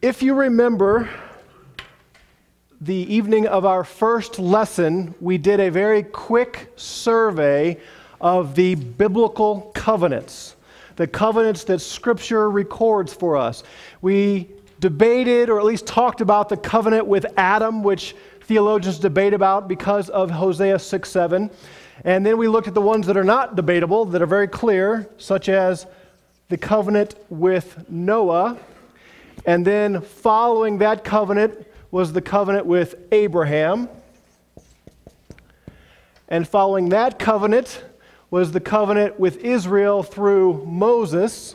If you remember the evening of our first lesson, we did a very quick survey of the biblical covenants, the covenants that Scripture records for us. We debated, or at least talked about, the covenant with Adam, which theologians debate about because of Hosea 6 7. And then we looked at the ones that are not debatable, that are very clear, such as the covenant with Noah. And then following that covenant was the covenant with Abraham. And following that covenant was the covenant with Israel through Moses.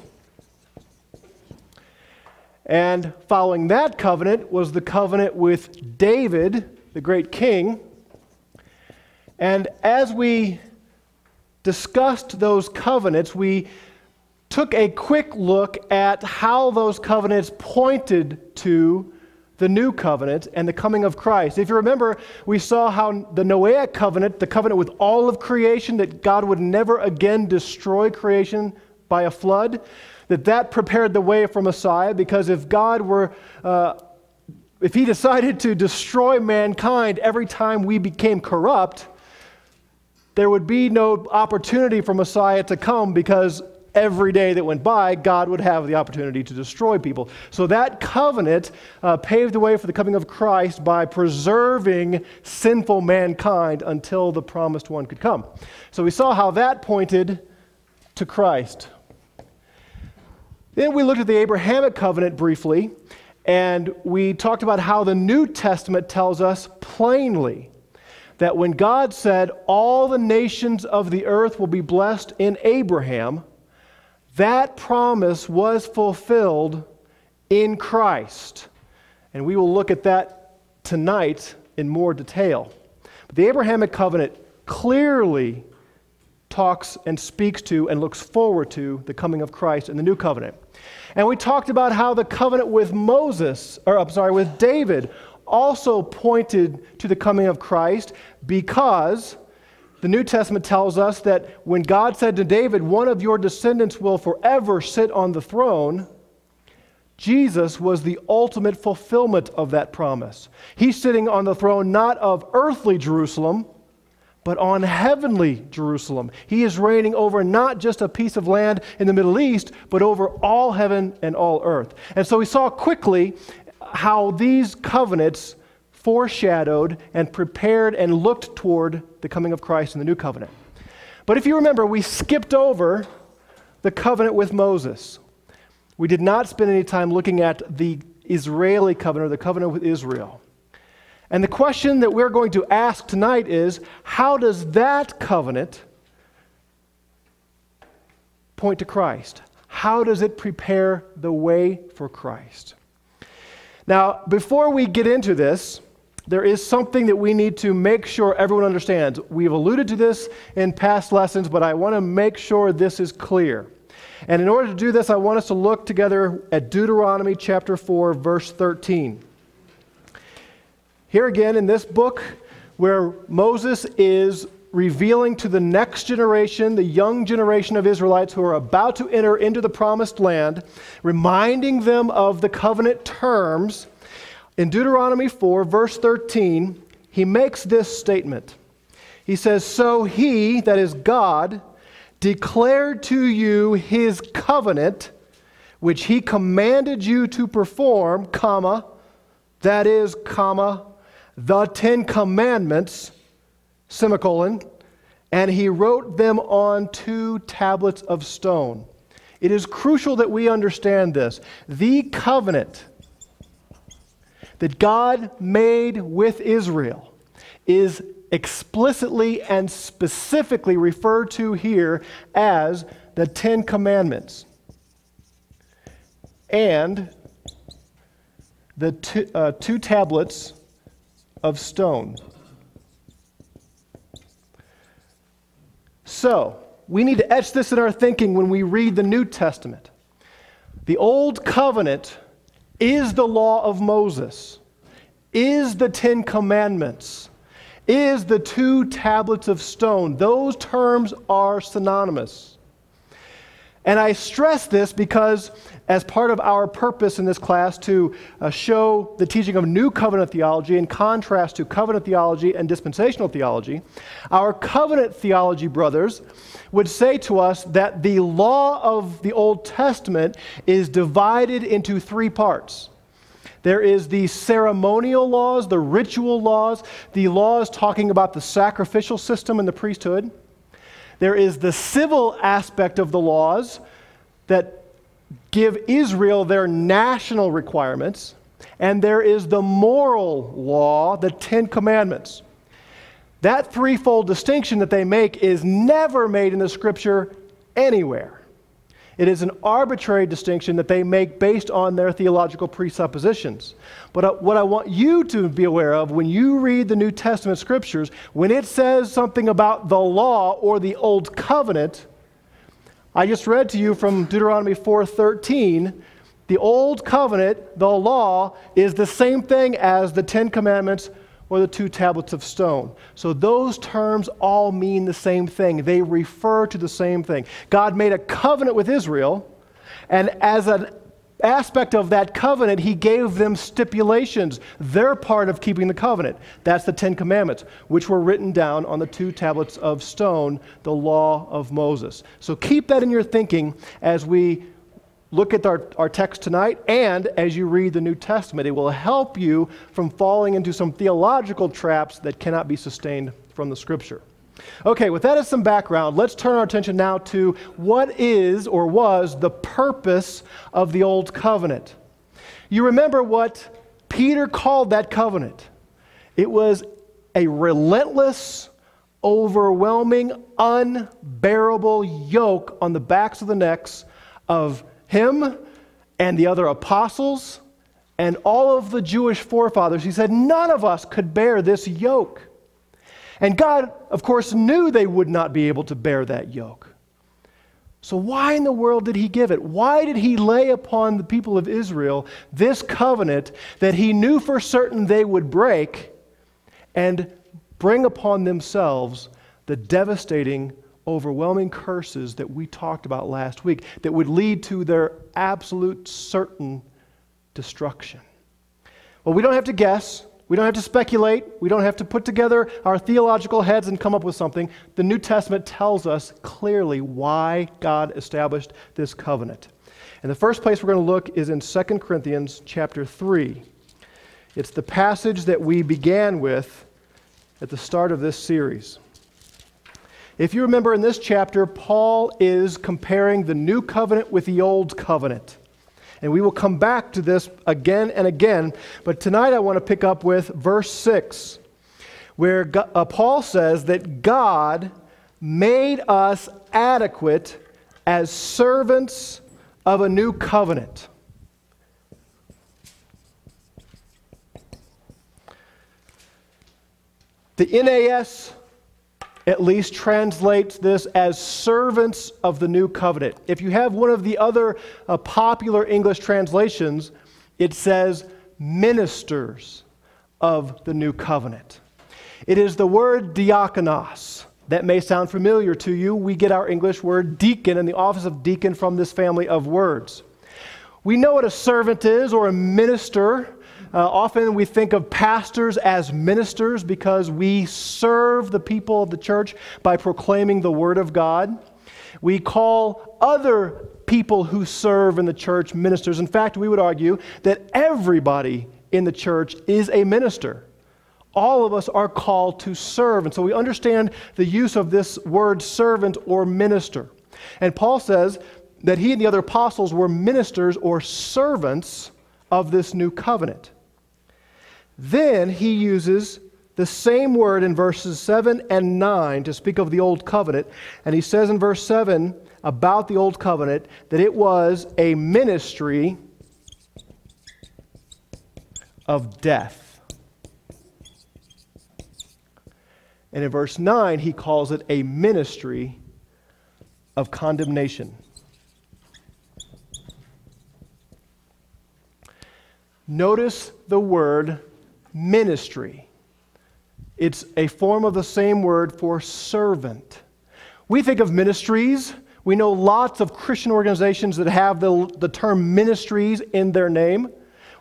And following that covenant was the covenant with David, the great king. And as we discussed those covenants, we took a quick look at how those covenants pointed to the new covenant and the coming of Christ. If you remember, we saw how the Noahic covenant, the covenant with all of creation, that God would never again destroy creation by a flood, that that prepared the way for Messiah because if God were, uh, if he decided to destroy mankind every time we became corrupt, there would be no opportunity for Messiah to come because every day that went by, God would have the opportunity to destroy people. So that covenant uh, paved the way for the coming of Christ by preserving sinful mankind until the promised one could come. So we saw how that pointed to Christ. Then we looked at the Abrahamic covenant briefly, and we talked about how the New Testament tells us plainly that when God said, All the nations of the earth will be blessed in Abraham, that promise was fulfilled in Christ. And we will look at that tonight in more detail. But the Abrahamic covenant clearly talks and speaks to and looks forward to the coming of Christ in the new covenant. And we talked about how the covenant with Moses, or I'm sorry, with David, also pointed to the coming of Christ because the New Testament tells us that when God said to David, One of your descendants will forever sit on the throne, Jesus was the ultimate fulfillment of that promise. He's sitting on the throne not of earthly Jerusalem, but on heavenly Jerusalem. He is reigning over not just a piece of land in the Middle East, but over all heaven and all earth. And so we saw quickly how these covenants foreshadowed and prepared and looked toward the coming of Christ in the new covenant. But if you remember, we skipped over the covenant with Moses. We did not spend any time looking at the Israeli covenant or the covenant with Israel. And the question that we're going to ask tonight is how does that covenant point to Christ? How does it prepare the way for Christ? Now, before we get into this, there is something that we need to make sure everyone understands. We've alluded to this in past lessons, but I want to make sure this is clear. And in order to do this, I want us to look together at Deuteronomy chapter 4, verse 13. Here again in this book, where Moses is revealing to the next generation, the young generation of Israelites who are about to enter into the promised land, reminding them of the covenant terms in Deuteronomy 4, verse 13, he makes this statement. He says, So he, that is God, declared to you his covenant, which he commanded you to perform, comma, that is, comma, the Ten Commandments, semicolon, and he wrote them on two tablets of stone. It is crucial that we understand this. The covenant that God made with Israel is explicitly and specifically referred to here as the Ten Commandments and the two, uh, two tablets of stone. So, we need to etch this in our thinking when we read the New Testament. The Old Covenant is the law of Moses, is the Ten Commandments, is the two tablets of stone. Those terms are synonymous. And I stress this because as part of our purpose in this class to uh, show the teaching of new covenant theology in contrast to covenant theology and dispensational theology, our covenant theology brothers would say to us that the law of the Old Testament is divided into three parts. There is the ceremonial laws, the ritual laws, the laws talking about the sacrificial system and the priesthood. There is the civil aspect of the laws that give Israel their national requirements. And there is the moral law, the Ten Commandments. That threefold distinction that they make is never made in the scripture anywhere. It is an arbitrary distinction that they make based on their theological presuppositions. But uh, what I want you to be aware of when you read the New Testament scriptures, when it says something about the law or the old covenant, I just read to you from Deuteronomy 4:13, the old covenant, the law is the same thing as the 10 commandments or the two tablets of stone. So those terms all mean the same thing. They refer to the same thing. God made a covenant with Israel, and as an aspect of that covenant, he gave them stipulations. They're part of keeping the covenant. That's the Ten Commandments, which were written down on the two tablets of stone, the law of Moses. So keep that in your thinking as we look at our, our text tonight and as you read the New Testament. It will help you from falling into some theological traps that cannot be sustained from the Scripture. Okay, with that as some background, let's turn our attention now to what is or was the purpose of the Old Covenant. You remember what Peter called that covenant it was a relentless, overwhelming, unbearable yoke on the backs of the necks of him and the other apostles and all of the Jewish forefathers. He said, None of us could bear this yoke. And God, of course, knew they would not be able to bear that yoke. So, why in the world did he give it? Why did he lay upon the people of Israel this covenant that he knew for certain they would break and bring upon themselves the devastating overwhelming curses that we talked about last week that would lead to their absolute certain destruction. Well, we don't have to guess. We don't have to speculate. We don't have to put together our theological heads and come up with something. The New Testament tells us clearly why God established this covenant. And the first place we're going to look is in 2 Corinthians chapter 3. It's the passage that we began with at the start of this series. If you remember in this chapter, Paul is comparing the new covenant with the old covenant. And we will come back to this again and again. But tonight I want to pick up with verse 6, where uh, Paul says that God made us adequate as servants of a new covenant. The NAS at least translates this as servants of the new covenant. If you have one of the other uh, popular English translations, it says ministers of the new covenant. It is the word diakonos. That may sound familiar to you. We get our English word deacon and the office of deacon from this family of words. We know what a servant is or a minister uh, often we think of pastors as ministers because we serve the people of the church by proclaiming the Word of God. We call other people who serve in the church ministers. In fact, we would argue that everybody in the church is a minister. All of us are called to serve. And so we understand the use of this word servant or minister. And Paul says that he and the other apostles were ministers or servants of this new covenant. Then he uses the same word in verses 7 and 9 to speak of the Old Covenant. And he says in verse 7 about the Old Covenant that it was a ministry of death. And in verse 9, he calls it a ministry of condemnation. Notice the word ministry. It's a form of the same word for servant. We think of ministries, We know lots of Christian organizations that have the, the term ministries in their name.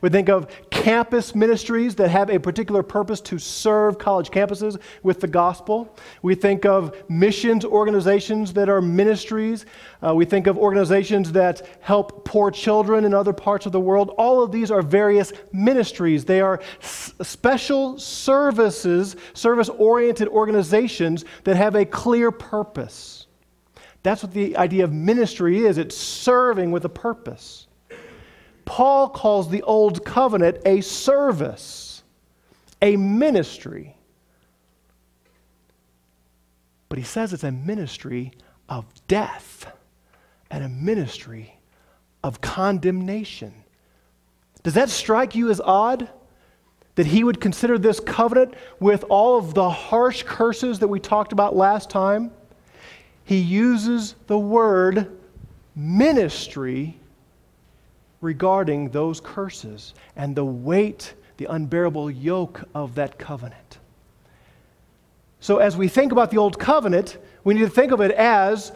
We think of campus ministries that have a particular purpose to serve college campuses with the gospel. We think of missions organizations that are ministries. Uh, we think of organizations that help poor children in other parts of the world. All of these are various ministries. They are s- special services, service oriented organizations that have a clear purpose. That's what the idea of ministry is it's serving with a purpose. Paul calls the old covenant a service, a ministry. But he says it's a ministry of death and a ministry of condemnation. Does that strike you as odd? That he would consider this covenant with all of the harsh curses that we talked about last time? He uses the word ministry regarding those curses and the weight, the unbearable yoke of that covenant. So, as we think about the Old Covenant, we need to think of it as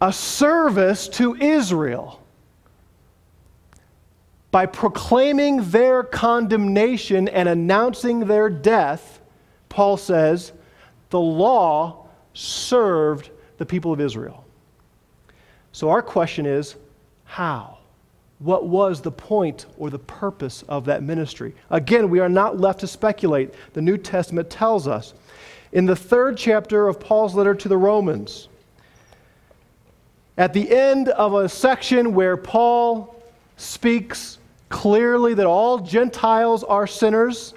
a service to Israel. By proclaiming their condemnation and announcing their death, Paul says, the law served the people of Israel. So, our question is how? What was the point or the purpose of that ministry. Again, we are not left to speculate. The New Testament tells us. In the third chapter of Paul's letter to the Romans, at the end of a section where Paul speaks clearly that all Gentiles are sinners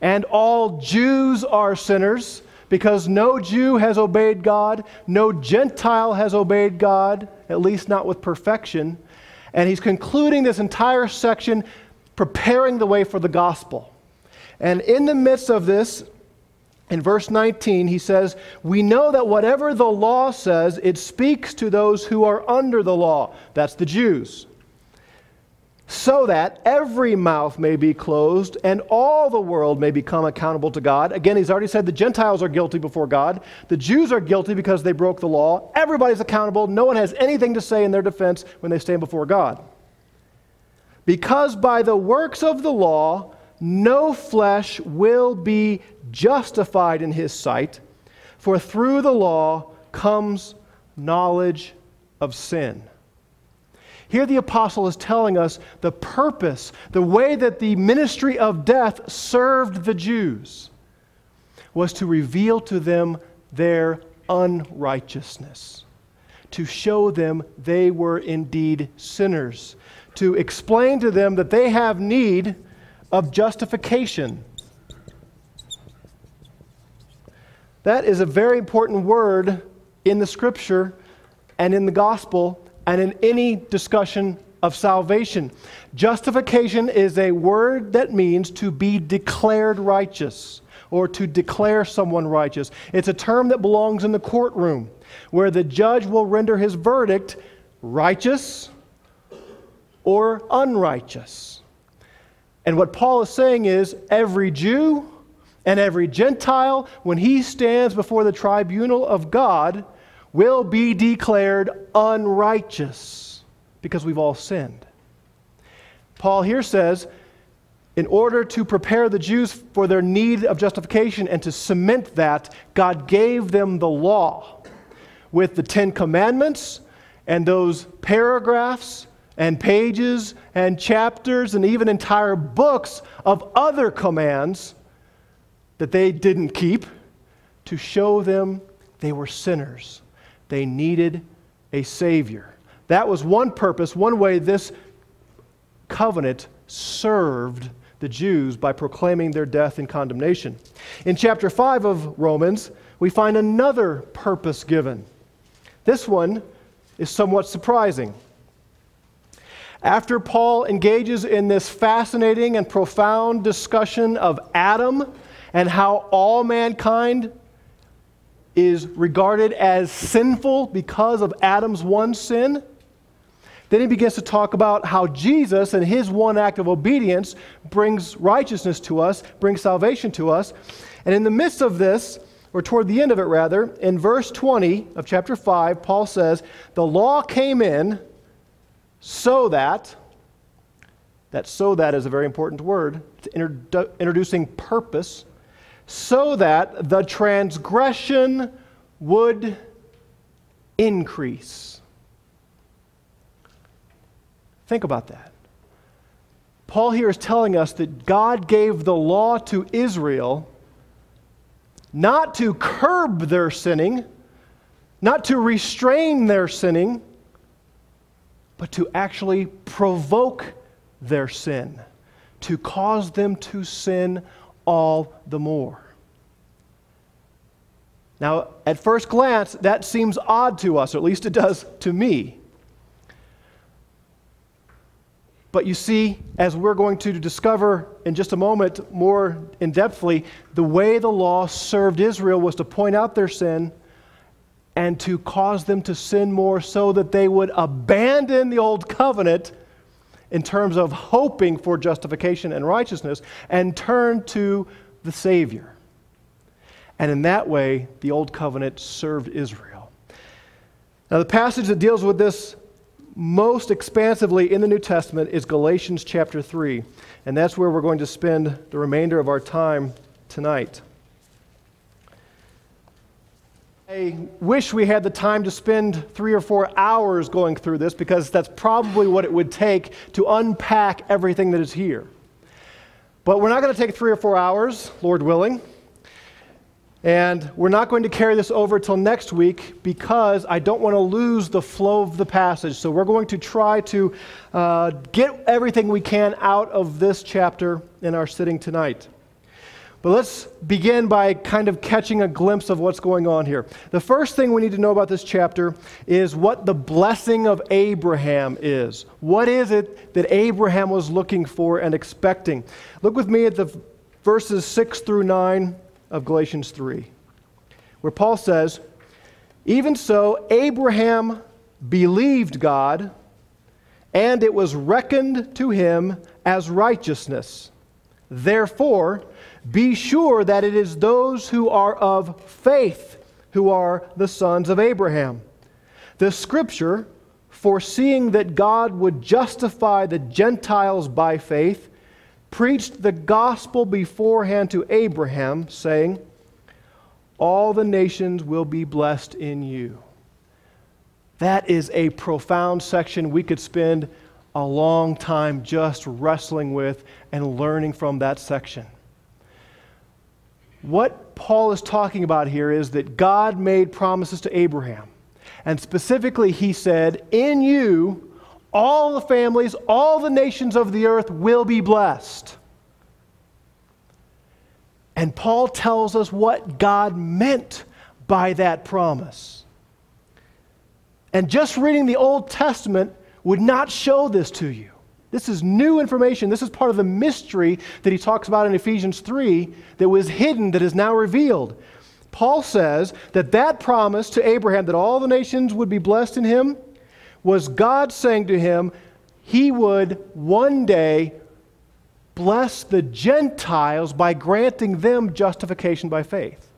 and all Jews are sinners, because no Jew has obeyed God, no Gentile has obeyed God, at least not with perfection. And he's concluding this entire section, preparing the way for the gospel. And in the midst of this, in verse 19, he says, We know that whatever the law says, it speaks to those who are under the law. That's the Jews so that every mouth may be closed and all the world may become accountable to God. Again, he's already said the Gentiles are guilty before God. The Jews are guilty because they broke the law. Everybody's accountable. No one has anything to say in their defense when they stand before God. Because by the works of the law, no flesh will be justified in his sight, for through the law comes knowledge of sin. Here, the apostle is telling us the purpose, the way that the ministry of death served the Jews was to reveal to them their unrighteousness, to show them they were indeed sinners, to explain to them that they have need of justification. That is a very important word in the scripture and in the gospel and in any discussion of salvation. Justification is a word that means to be declared righteous or to declare someone righteous. It's a term that belongs in the courtroom where the judge will render his verdict righteous or unrighteous. And what Paul is saying is every Jew and every Gentile, when he stands before the tribunal of God, will be declared unrighteous because we've all sinned. Paul here says, in order to prepare the Jews for their need of justification and to cement that, God gave them the law with the Ten Commandments and those paragraphs and pages and chapters and even entire books of other commands that they didn't keep to show them they were sinners they needed a Savior. That was one purpose, one way this covenant served the Jews by proclaiming their death and condemnation. In chapter 5 of Romans, we find another purpose given. This one is somewhat surprising. After Paul engages in this fascinating and profound discussion of Adam and how all mankind is regarded as sinful because of Adam's one sin. Then he begins to talk about how Jesus and his one act of obedience brings righteousness to us, brings salvation to us. And in the midst of this, or toward the end of it rather, in verse 20 of chapter 5, Paul says, The law came in so that, that so that is a very important word, it's introdu- introducing purpose, so that the transgression would increase. Think about that. Paul here is telling us that God gave the law to Israel not to curb their sinning, not to restrain their sinning, but to actually provoke their sin, to cause them to sin all the more. Now, at first glance, that seems odd to us, or at least it does to me. But you see, as we're going to discover in just a moment more in depthly, the way the law served Israel was to point out their sin and to cause them to sin more so that they would abandon the old covenant in terms of hoping for justification and righteousness and turn to the Savior. And in that way, the old covenant served Israel. Now, the passage that deals with this most expansively in the New Testament is Galatians chapter 3. And that's where we're going to spend the remainder of our time tonight. I wish we had the time to spend three or four hours going through this because that's probably what it would take to unpack everything that is here. But we're not going to take three or four hours, Lord willing. And we're not going to carry this over till next week because I don't want to lose the flow of the passage. So we're going to try to uh, get everything we can out of this chapter in our sitting tonight. But let's begin by kind of catching a glimpse of what's going on here. The first thing we need to know about this chapter is what the blessing of Abraham is. What is it that Abraham was looking for and expecting? Look with me at the verses 6 through 9 of Galatians 3, where Paul says, Even so, Abraham believed God, and it was reckoned to him as righteousness. Therefore, be sure that it is those who are of faith who are the sons of Abraham. The scripture, foreseeing that God would justify the Gentiles by faith, preached the gospel beforehand to Abraham, saying, All the nations will be blessed in you. That is a profound section we could spend a long time just wrestling with and learning from that section. What Paul is talking about here is that God made promises to Abraham. And specifically, he said, In you, all the families, all the nations of the earth will be blessed. And Paul tells us what God meant by that promise. And just reading the Old Testament would not show this to you. This is new information. This is part of the mystery that he talks about in Ephesians 3 that was hidden, that is now revealed. Paul says that that promise to Abraham that all the nations would be blessed in him was God saying to him, he would one day bless the Gentiles by granting them justification by faith.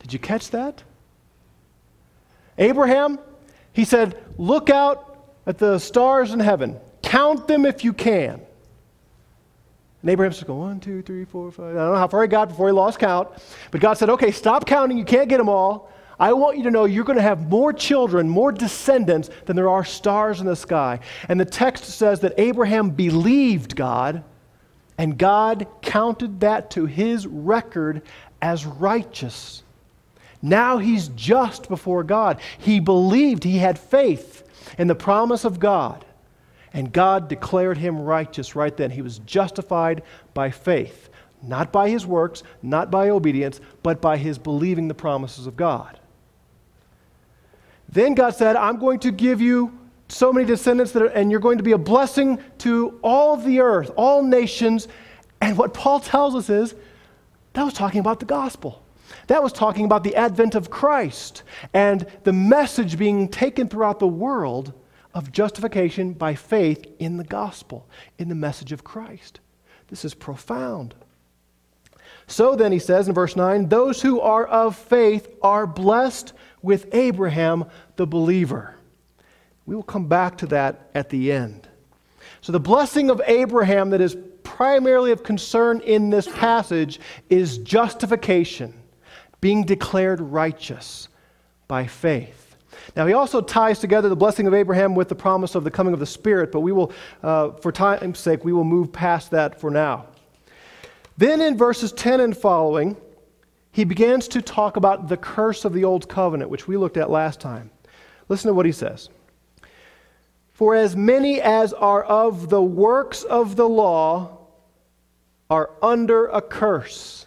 Did you catch that? Abraham, he said, Look out at the stars in heaven, count them if you can. And Abraham said, one, two, three, four, five. I don't know how far he got before he lost count. But God said, okay, stop counting. You can't get them all. I want you to know you're going to have more children, more descendants than there are stars in the sky. And the text says that Abraham believed God, and God counted that to his record as righteous. Now he's just before God. He believed, he had faith in the promise of God, and God declared him righteous right then. He was justified by faith, not by his works, not by obedience, but by his believing the promises of God. Then God said, I'm going to give you so many descendants, that are, and you're going to be a blessing to all the earth, all nations. And what Paul tells us is that was talking about the gospel. That was talking about the advent of Christ and the message being taken throughout the world of justification by faith in the gospel, in the message of Christ. This is profound. So then, he says in verse 9, those who are of faith are blessed with Abraham the believer. We will come back to that at the end. So, the blessing of Abraham that is primarily of concern in this passage is justification, being declared righteous by faith. Now, he also ties together the blessing of Abraham with the promise of the coming of the Spirit, but we will, uh, for time's sake, we will move past that for now. Then in verses 10 and following, he begins to talk about the curse of the old covenant, which we looked at last time. Listen to what he says. For as many as are of the works of the law are under a curse.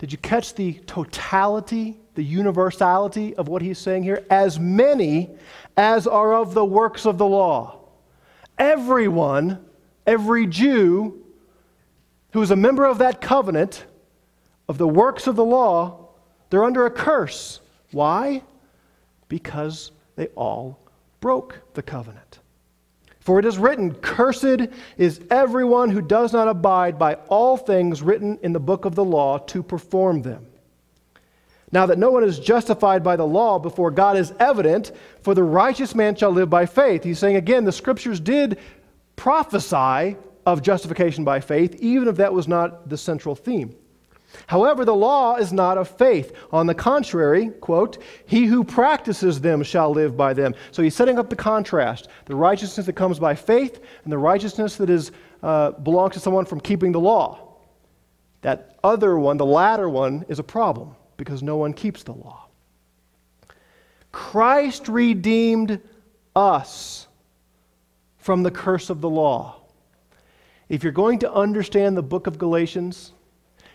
Did you catch the totality, the universality of what he's saying here? As many as are of the works of the law. Everyone, every Jew, who is a member of that covenant of the works of the law, they're under a curse. Why? Because they all broke the covenant. For it is written, Cursed is everyone who does not abide by all things written in the book of the law to perform them. Now that no one is justified by the law before God is evident, for the righteous man shall live by faith. He's saying again, the scriptures did prophesy of justification by faith, even if that was not the central theme. However, the law is not of faith. On the contrary, quote, he who practices them shall live by them. So he's setting up the contrast the righteousness that comes by faith and the righteousness that is, uh, belongs to someone from keeping the law. That other one, the latter one, is a problem because no one keeps the law. Christ redeemed us from the curse of the law. If you're going to understand the book of Galatians,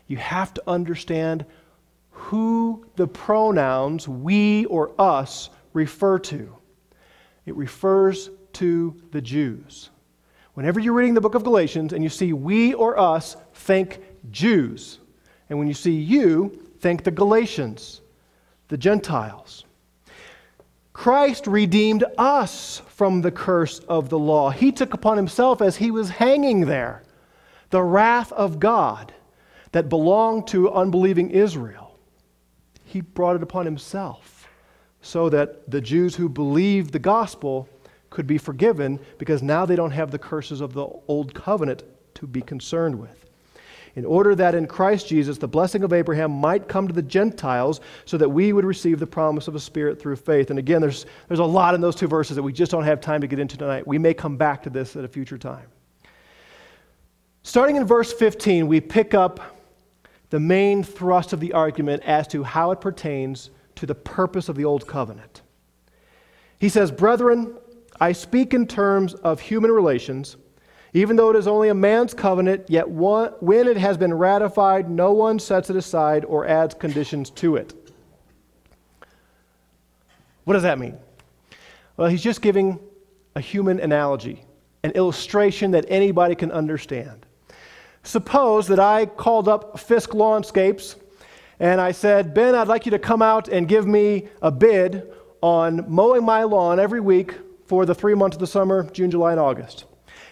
you have to understand who the pronouns we or us refer to. It refers to the Jews. Whenever you're reading the book of Galatians and you see we or us, think Jews. And when you see you, think the Galatians, the Gentiles. Christ redeemed us from the curse of the law. He took upon himself as he was hanging there the wrath of God that belonged to unbelieving Israel. He brought it upon himself so that the Jews who believed the gospel could be forgiven because now they don't have the curses of the old covenant to be concerned with in order that in Christ Jesus the blessing of Abraham might come to the Gentiles so that we would receive the promise of a Spirit through faith. And again, there's, there's a lot in those two verses that we just don't have time to get into tonight. We may come back to this at a future time. Starting in verse 15, we pick up the main thrust of the argument as to how it pertains to the purpose of the Old Covenant. He says, Brethren, I speak in terms of human relations even though it is only a man's covenant, yet one, when it has been ratified, no one sets it aside or adds conditions to it. What does that mean? Well, he's just giving a human analogy, an illustration that anybody can understand. Suppose that I called up Fisk Lawnscapes and I said, Ben, I'd like you to come out and give me a bid on mowing my lawn every week for the three months of the summer June, July, and August.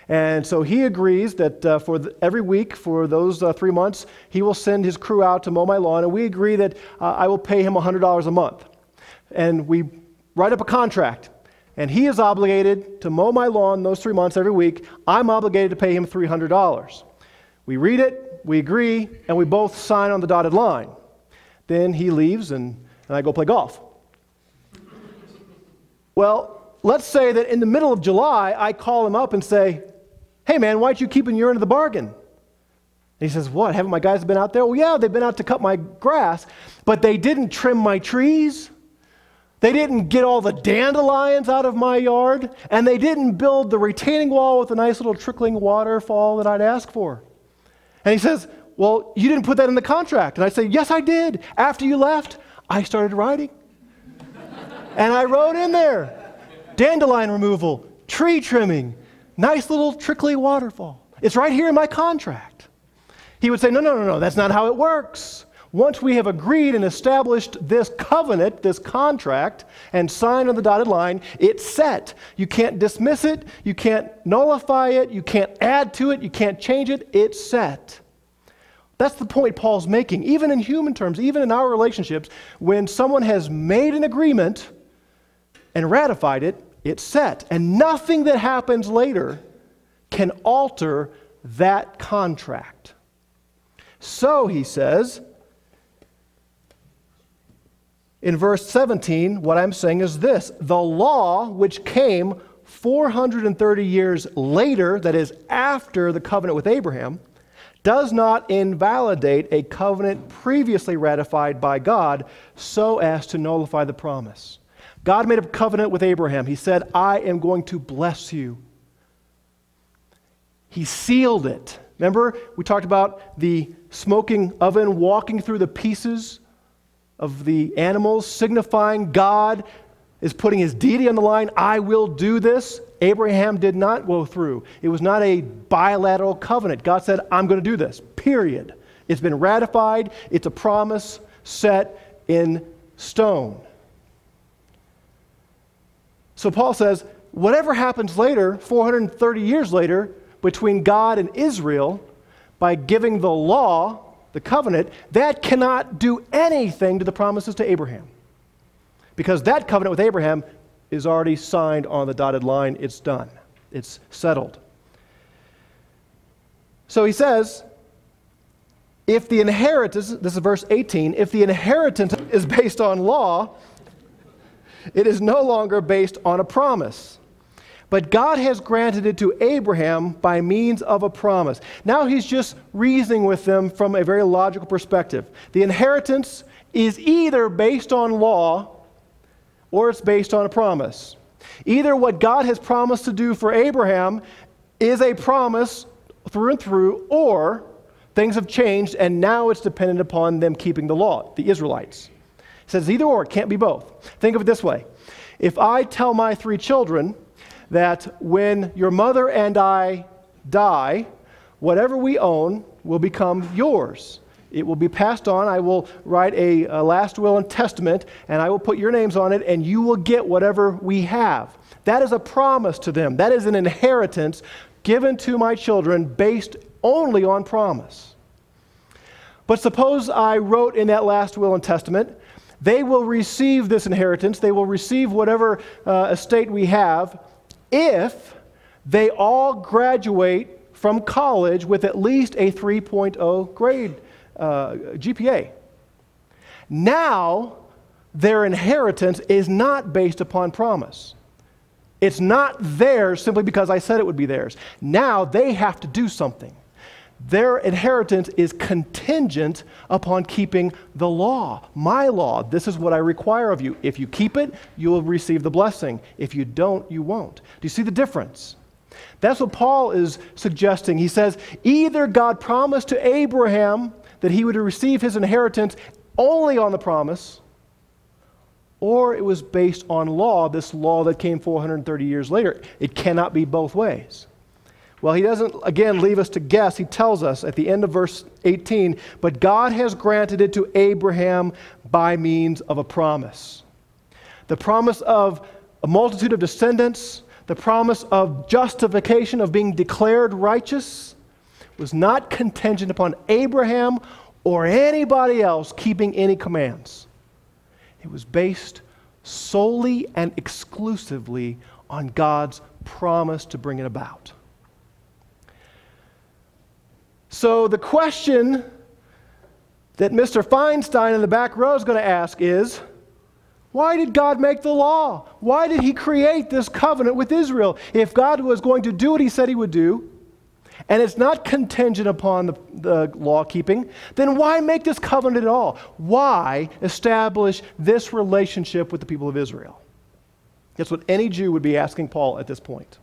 And so he agrees that uh, for the, every week for those uh, three months, he will send his crew out to mow my lawn, and we agree that uh, I will pay him $100 a month. And we write up a contract, and he is obligated to mow my lawn those three months every week. I'm obligated to pay him $300. We read it, we agree, and we both sign on the dotted line. Then he leaves, and, and I go play golf. well, let's say that in the middle of July, I call him up and say, Hey, man, why aren't you keeping your end of the bargain? And he says, What? Haven't my guys been out there? Well, yeah, they've been out to cut my grass, but they didn't trim my trees. They didn't get all the dandelions out of my yard, and they didn't build the retaining wall with a nice little trickling waterfall that I'd ask for. And he says, Well, you didn't put that in the contract. And I say, Yes, I did. After you left, I started writing. and I wrote in there dandelion removal, tree trimming, Nice little trickly waterfall. It's right here in my contract. He would say, No, no, no, no, that's not how it works. Once we have agreed and established this covenant, this contract, and signed on the dotted line, it's set. You can't dismiss it, you can't nullify it, you can't add to it, you can't change it, it's set. That's the point Paul's making. Even in human terms, even in our relationships, when someone has made an agreement and ratified it, it's set. And nothing that happens later can alter that contract. So, he says, in verse 17, what I'm saying is this the law, which came 430 years later, that is, after the covenant with Abraham, does not invalidate a covenant previously ratified by God so as to nullify the promise. God made a covenant with Abraham. He said, I am going to bless you. He sealed it. Remember, we talked about the smoking oven walking through the pieces of the animals, signifying God is putting his deity on the line. I will do this. Abraham did not go through. It was not a bilateral covenant. God said, I'm going to do this, period. It's been ratified, it's a promise set in stone. So Paul says, whatever happens later, 430 years later, between God and Israel, by giving the law, the covenant, that cannot do anything to the promises to Abraham. Because that covenant with Abraham is already signed on the dotted line. It's done, it's settled. So he says, if the inheritance, this is verse 18, if the inheritance is based on law, it is no longer based on a promise. But God has granted it to Abraham by means of a promise. Now he's just reasoning with them from a very logical perspective. The inheritance is either based on law or it's based on a promise. Either what God has promised to do for Abraham is a promise through and through, or things have changed and now it's dependent upon them keeping the law, the Israelites. It says either or, it can't be both. Think of it this way if I tell my three children that when your mother and I die, whatever we own will become yours. It will be passed on. I will write a, a, last will and testament, and I will put your names on it, and you will get whatever we have. That is a promise to them. That is an inheritance given to my children based only on promise. But suppose I wrote in that last will and testament, they will receive this inheritance, they will receive whatever uh, estate we have if they all graduate from college with at least a 3.0 grade uh, GPA. Now, their inheritance is not based upon promise. It's not theirs simply because I said it would be theirs. Now they have to do something. Their inheritance is contingent upon keeping the law, my law. This is what I require of you. If you keep it, you will receive the blessing. If you don't, you won't. Do you see the difference? That's what Paul is suggesting. He says either God promised to Abraham that he would receive his inheritance only on the promise, or it was based on law, this law that came 430 years later. It cannot be both ways. Well, he doesn't, again, leave us to guess. He tells us at the end of verse 18, but God has granted it to Abraham by means of a promise. The promise of a multitude of descendants, the promise of justification, of being declared righteous was not contingent upon Abraham or anybody else keeping any commands. It was based solely and exclusively on God's promise to bring it about. So, the question that Mr. Feinstein in the back row is going to ask is why did God make the law? Why did He create this covenant with Israel? If God was going to do what He said He would do, and it's not contingent upon the, the law keeping, then why make this covenant at all? Why establish this relationship with the people of Israel? That's what any Jew would be asking Paul at this point.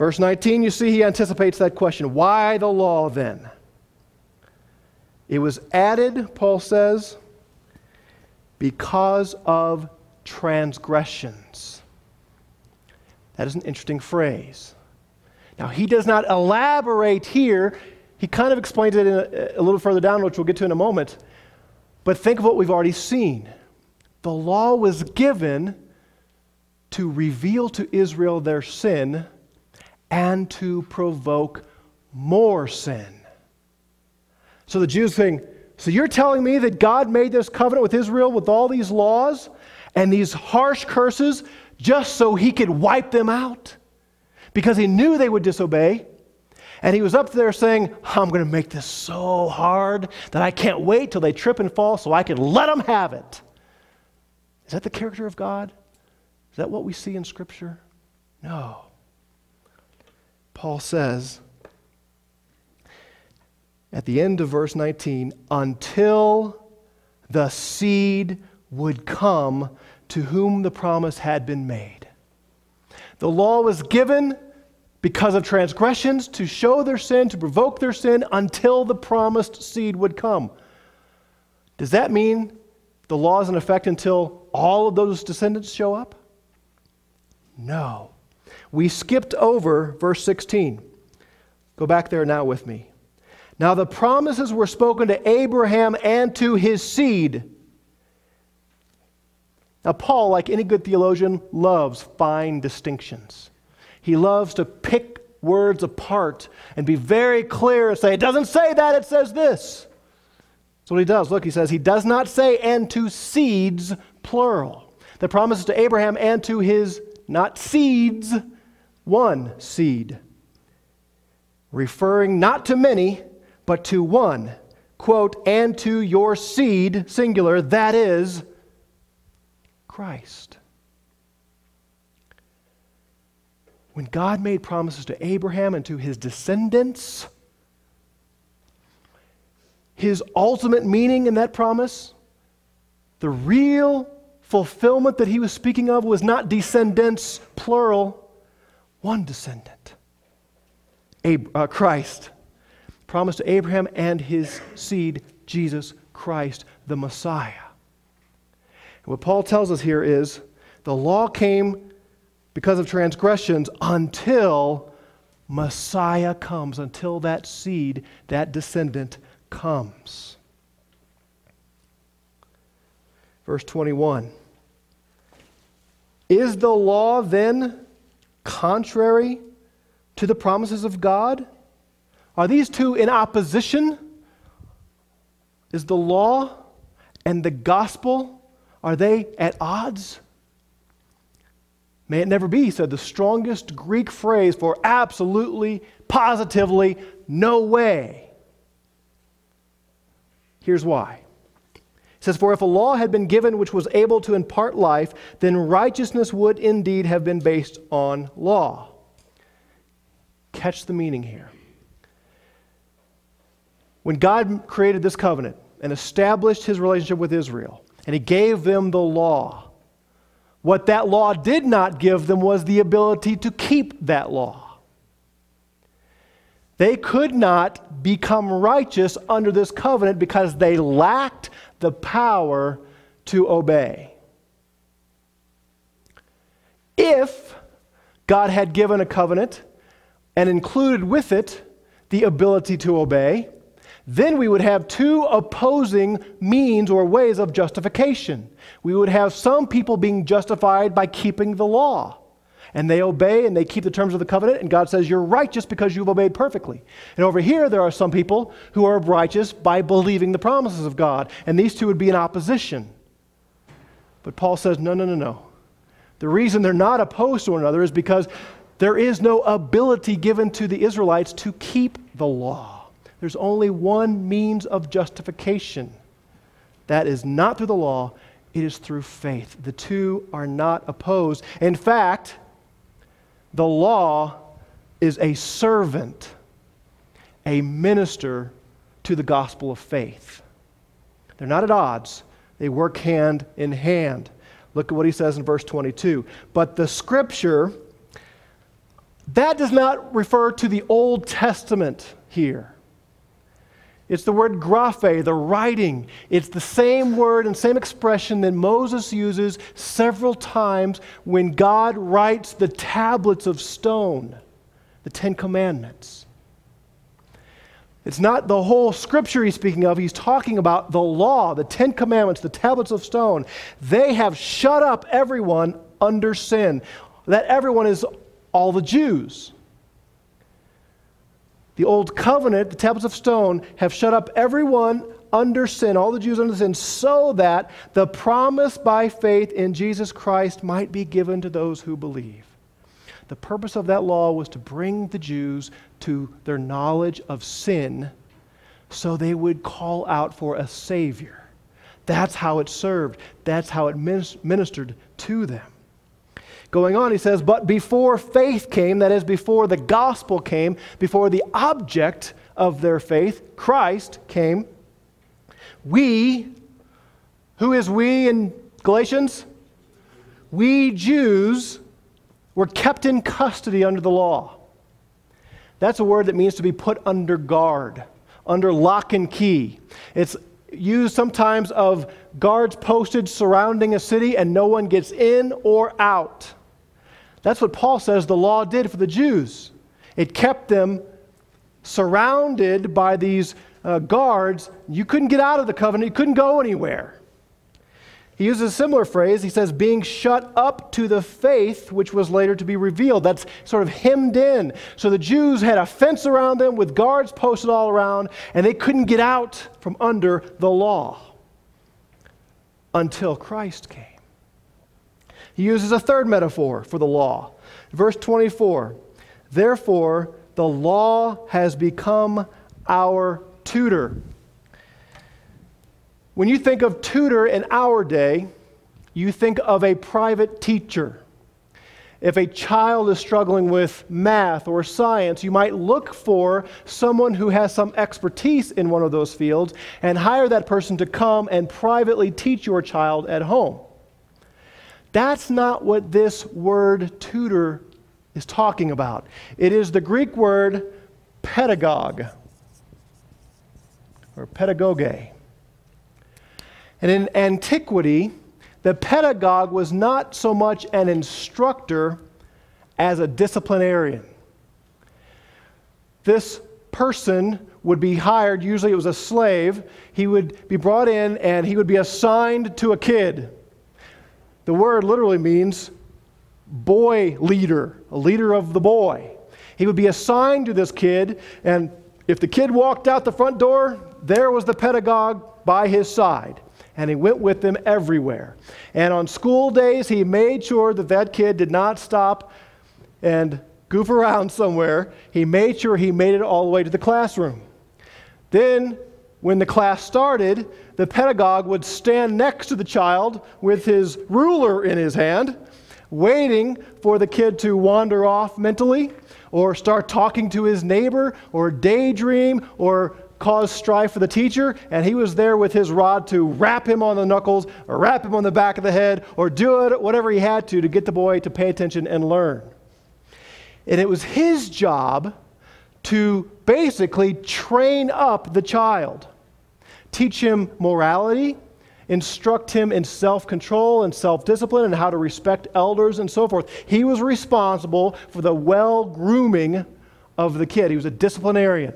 Verse 19, you see, he anticipates that question. Why the law then? It was added, Paul says, because of transgressions. That is an interesting phrase. Now, he does not elaborate here. He kind of explains it a, a little further down, which we'll get to in a moment. But think of what we've already seen. The law was given to reveal to Israel their sin and to provoke more sin. So the Jews saying, So you're telling me that God made this covenant with Israel with all these laws and these harsh curses just so he could wipe them out? Because he knew they would disobey. And he was up there saying, I'm going to make this so hard that I can't wait till they trip and fall so I can let them have it. Is that the character of God? Is that what we see in Scripture? No. Paul says, at the end of verse 19, until the seed would come to whom the promise had been made. The law was given because of transgressions to show their sin, to provoke their sin until the promised seed would come. Does that mean the law is in effect until all of those descendants show up? No. We skipped over verse 16. Go back there now with me. Now, the promises were spoken to Abraham and to his seed. Now, Paul, like any good theologian, loves fine distinctions. He loves to pick words apart and be very clear and say, it doesn't say that, it says this. That's what he does. Look, he says, he does not say, and to seeds, plural. The promises to Abraham and to his, not seeds, one seed. Referring not to many, but to one, quote, and to your seed, singular, that is Christ. When God made promises to Abraham and to his descendants, his ultimate meaning in that promise, the real fulfillment that he was speaking of was not descendants, plural, one descendant, Ab- uh, Christ promised to Abraham and his seed, Jesus Christ, the Messiah. And what Paul tells us here is the law came because of transgressions until Messiah comes, until that seed, that descendant comes. Verse 21 Is the law then contrary to the promises of God? Are these two in opposition? Is the law and the gospel, are they at odds? May it never be, said the strongest Greek phrase for absolutely, positively, no way. Here's why. It says, For if a law had been given which was able to impart life, then righteousness would indeed have been based on law. Catch the meaning here. When God created this covenant and established his relationship with Israel, and he gave them the law, what that law did not give them was the ability to keep that law. They could not become righteous under this covenant because they lacked the power to obey. If God had given a covenant and included with it the ability to obey, then we would have two opposing means or ways of justification. We would have some people being justified by keeping the law. And they obey and they keep the terms of the covenant, and God says, You're righteous because you've obeyed perfectly. And over here, there are some people who are righteous by believing the promises of God. And these two would be in opposition. But Paul says, No, no, no, no. The reason they're not opposed to one another is because there is no ability given to the Israelites to keep the law. There's only one means of justification. That is not through the law, it is through faith. The two are not opposed. In fact, the law is a servant, a minister to the gospel of faith. They're not at odds, they work hand in hand. Look at what he says in verse 22. But the scripture, that does not refer to the Old Testament here. It's the word graphe, the writing. It's the same word and same expression that Moses uses several times when God writes the tablets of stone, the Ten Commandments. It's not the whole scripture he's speaking of. He's talking about the law, the Ten Commandments, the tablets of stone. They have shut up everyone under sin. That everyone is all the Jews. The old covenant, the tablets of stone, have shut up everyone under sin, all the Jews under sin, so that the promise by faith in Jesus Christ might be given to those who believe. The purpose of that law was to bring the Jews to their knowledge of sin so they would call out for a Savior. That's how it served, that's how it ministered to them. Going on, he says, But before faith came, that is, before the gospel came, before the object of their faith, Christ came, we, who is we in Galatians? We Jews were kept in custody under the law. That's a word that means to be put under guard, under lock and key. It's used sometimes of guards posted surrounding a city and no one gets in or out. That's what Paul says the law did for the Jews. It kept them surrounded by these uh, guards, you couldn't get out of the covenant, you couldn't go anywhere. He uses a similar phrase. He says, being shut up to the faith which was later to be revealed. That's sort of hemmed in. So the Jews had a fence around them with guards posted all around, and they couldn't get out from under the law until Christ came. He uses a third metaphor for the law. Verse 24 Therefore, the law has become our tutor. When you think of tutor in our day, you think of a private teacher. If a child is struggling with math or science, you might look for someone who has some expertise in one of those fields and hire that person to come and privately teach your child at home. That's not what this word tutor is talking about. It is the Greek word pedagogue or pedagogue. And in antiquity, the pedagogue was not so much an instructor as a disciplinarian. This person would be hired, usually it was a slave. He would be brought in and he would be assigned to a kid. The word literally means boy leader, a leader of the boy. He would be assigned to this kid, and if the kid walked out the front door, there was the pedagogue by his side. And he went with them everywhere. And on school days, he made sure that that kid did not stop and goof around somewhere. He made sure he made it all the way to the classroom. Then, when the class started, the pedagogue would stand next to the child with his ruler in his hand, waiting for the kid to wander off mentally or start talking to his neighbor or daydream or cause strife for the teacher, and he was there with his rod to rap him on the knuckles or rap him on the back of the head or do it, whatever he had to to get the boy to pay attention and learn. And it was his job to basically train up the child, teach him morality, instruct him in self control and self discipline and how to respect elders and so forth. He was responsible for the well grooming of the kid, he was a disciplinarian.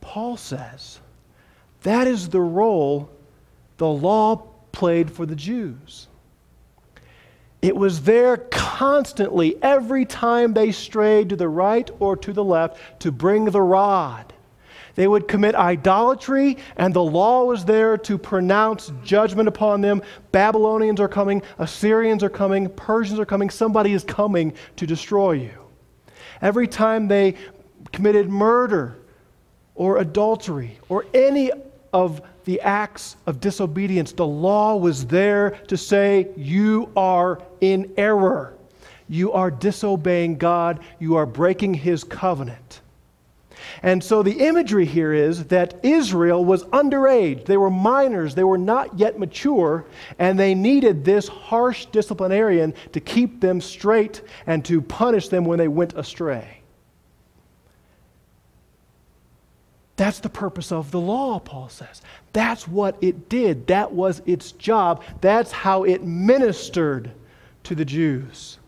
Paul says that is the role the law played for the Jews. It was there constantly, every time they strayed to the right or to the left, to bring the rod. They would commit idolatry, and the law was there to pronounce judgment upon them. Babylonians are coming, Assyrians are coming, Persians are coming, somebody is coming to destroy you. Every time they committed murder or adultery or any of the acts of disobedience, the law was there to say, You are in error. You are disobeying God. You are breaking his covenant. And so the imagery here is that Israel was underage. They were minors. They were not yet mature. And they needed this harsh disciplinarian to keep them straight and to punish them when they went astray. That's the purpose of the law, Paul says. That's what it did. That was its job. That's how it ministered to the Jews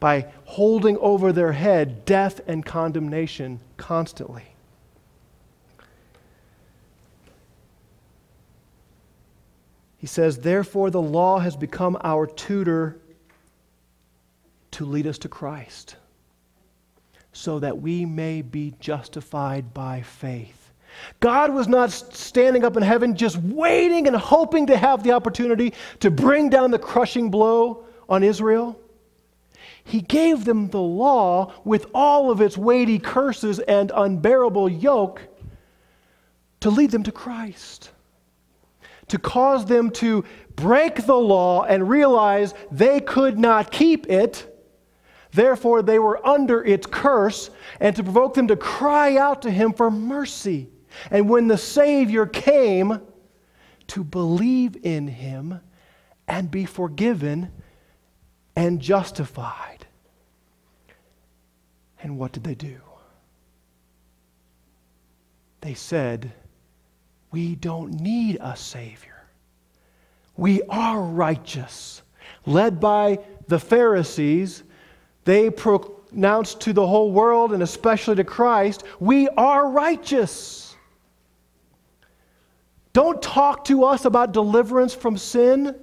by holding over their head death and condemnation constantly. He says, Therefore, the law has become our tutor to lead us to Christ. so that we may be justified by faith. God was not standing up in heaven just waiting and hoping to have the opportunity to bring down the crushing blow on Israel. He gave them the law with all of its weighty curses and unbearable yoke to lead them to Christ, to cause them to break the law and realize they could not keep it Therefore, they were under its curse, and to provoke them to cry out to him for mercy. And when the Savior came, to believe in him and be forgiven and justified. And what did they do? They said, We don't need a Savior. We are righteous. Led by the Pharisees, they pronounced to the whole world and especially to Christ, we are righteous. Don't talk to us about deliverance from sin.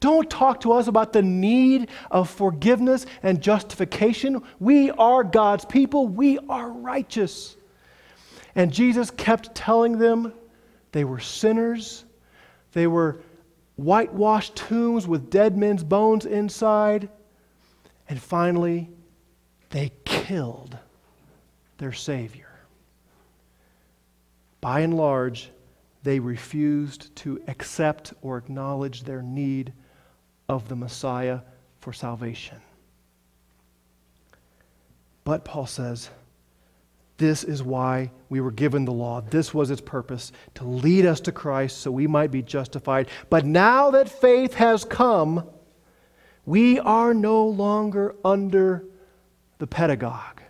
Don't talk to us about the need of forgiveness and justification. We are God's people. We are righteous. And Jesus kept telling them they were sinners. They were whitewashed tombs with dead men's bones inside. And finally, they killed their Savior. By and large, they refused to accept or acknowledge their need of the Messiah for salvation. But Paul says, this is why we were given the law. This was its purpose to lead us to Christ so we might be justified. But now that faith has come, we are no longer under the pedagogue.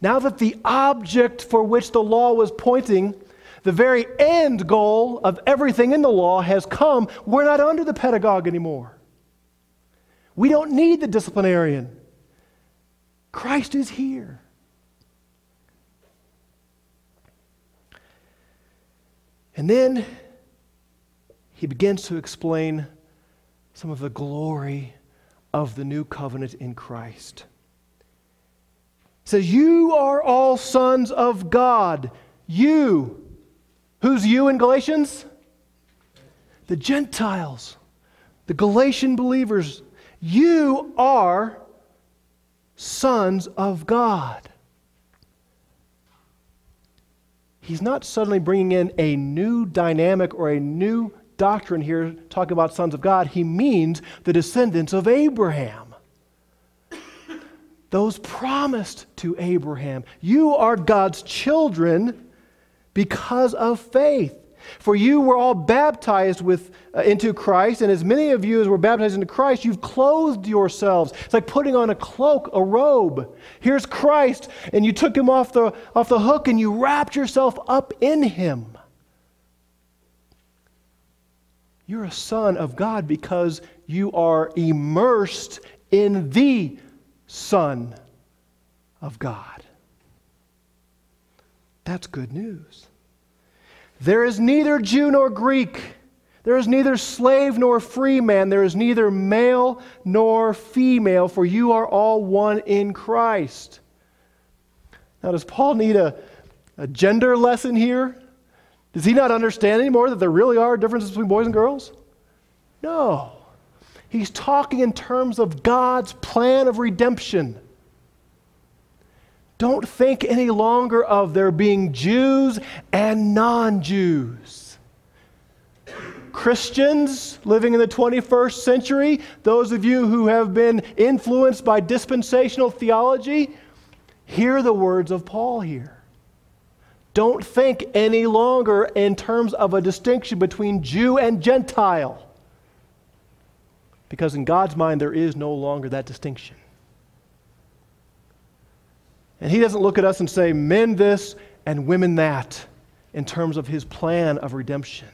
Now that the object for which the law was pointing, the very end goal of everything in the law has come, we're not under the pedagogue anymore. We don't need the disciplinarian. Christ is here. And then he begins to explain some of the glory of the new covenant in Christ. It says, You are all sons of God. You. Who's you in Galatians? The Gentiles, the Galatian believers. You are sons of God. He's not suddenly bringing in a new dynamic or a new doctrine here, talking about sons of God, he means the descendants of Abraham. Those promised to Abraham. You are God's children because of faith. For you were all baptized with, uh, into Christ, and as many of you as were baptized into Christ, you've clothed yourselves. It's like putting on a cloak, a robe. Here's Christ, and you took him off the, off the hook and you wrapped yourself up in him. You're a son of God because you are immersed in the Son of God. That's good news. There is neither Jew nor Greek. There is neither slave nor free man. There is neither male nor female, for you are all one in Christ. Now, does Paul need a, a gender lesson here? Does he not understand anymore that there really are differences between boys and girls? No. He's talking in terms of God's plan of redemption. Don't think any longer of there being Jews and non Jews. Christians living in the 21st century, those of you who have been influenced by dispensational theology, hear the words of Paul here. Don't think any longer in terms of a distinction between Jew and Gentile. Because in God's mind, there is no longer that distinction. And He doesn't look at us and say, men this and women that, in terms of His plan of redemption.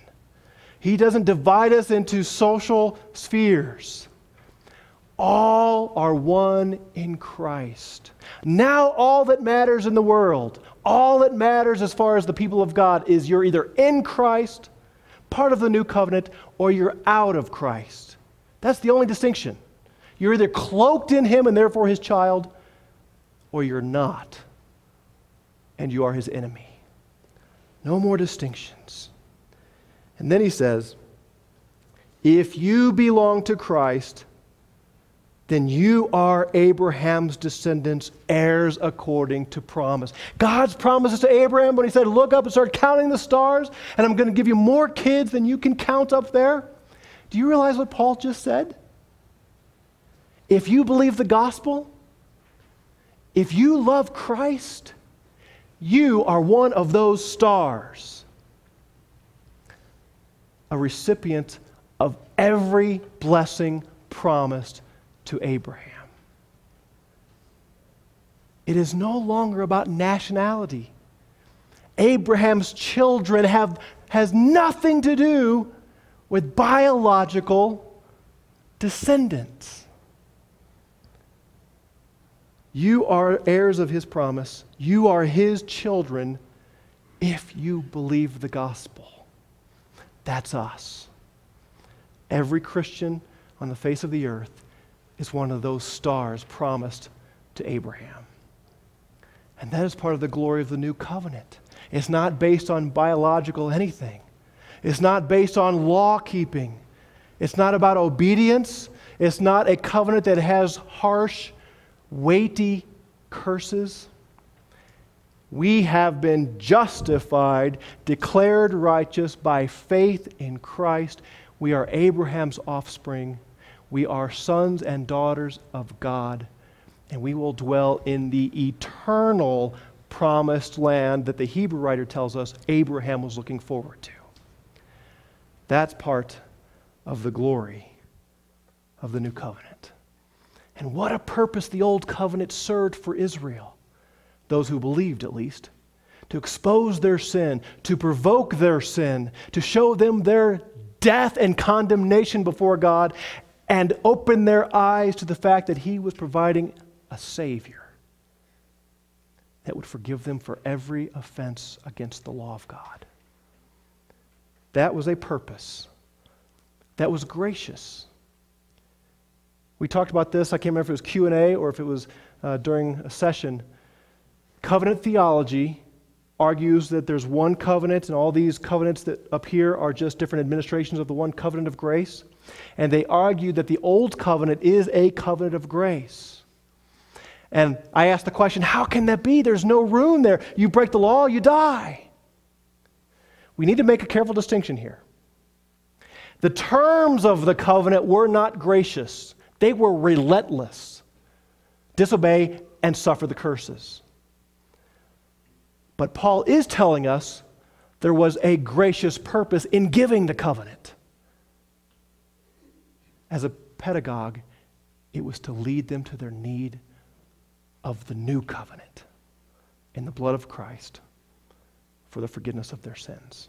He doesn't divide us into social spheres. All are one in Christ. Now, all that matters in the world, all that matters as far as the people of God is you're either in Christ, part of the new covenant, or you're out of Christ. That's the only distinction. You're either cloaked in Him and therefore His child, or you're not, and you are his enemy. No more distinctions. And then he says, if you belong to Christ, then you are Abraham's descendants, heirs according to promise. God's promises to Abraham when he said, Look up and start counting the stars, and I'm going to give you more kids than you can count up there. Do you realize what Paul just said? If you believe the gospel, if you love Christ, you are one of those stars, a recipient of every blessing promised to Abraham. It is no longer about nationality. Abraham's children have, has nothing to do with biological descendants. You are heirs of his promise. You are his children if you believe the gospel. That's us. Every Christian on the face of the earth is one of those stars promised to Abraham. And that is part of the glory of the new covenant. It's not based on biological anything, it's not based on law keeping, it's not about obedience, it's not a covenant that has harsh, weighty curses. We have been justified, declared righteous by faith in Christ. We are Abraham's offspring. We are sons and daughters of God. And we will dwell in the eternal promised land that the Hebrew writer tells us Abraham was looking forward to. That's part of the glory of the new covenant. And what a purpose the old covenant served for Israel those who believed at least, to expose their sin, to provoke their sin, to show them their death and condemnation before God, and open their eyes to the fact that He was providing a Savior that would forgive them for every offense against the law of God. That was a purpose. That was gracious. We talked about this. I can't remember if it was Q&A or if it was uh, during a session Covenant theology argues that there's one covenant, and all these covenants that appear are just different administrations of the one covenant of grace. And they argue that the old covenant is a covenant of grace. And I asked the question how can that be? There's no room there. You break the law, you die. We need to make a careful distinction here. The terms of the covenant were not gracious, they were relentless. Disobey and suffer the curses. But Paul is telling us there was a gracious purpose in giving the covenant. As a pedagogue, it was to lead them to their need of the new covenant in the blood of Christ for the forgiveness of their sins.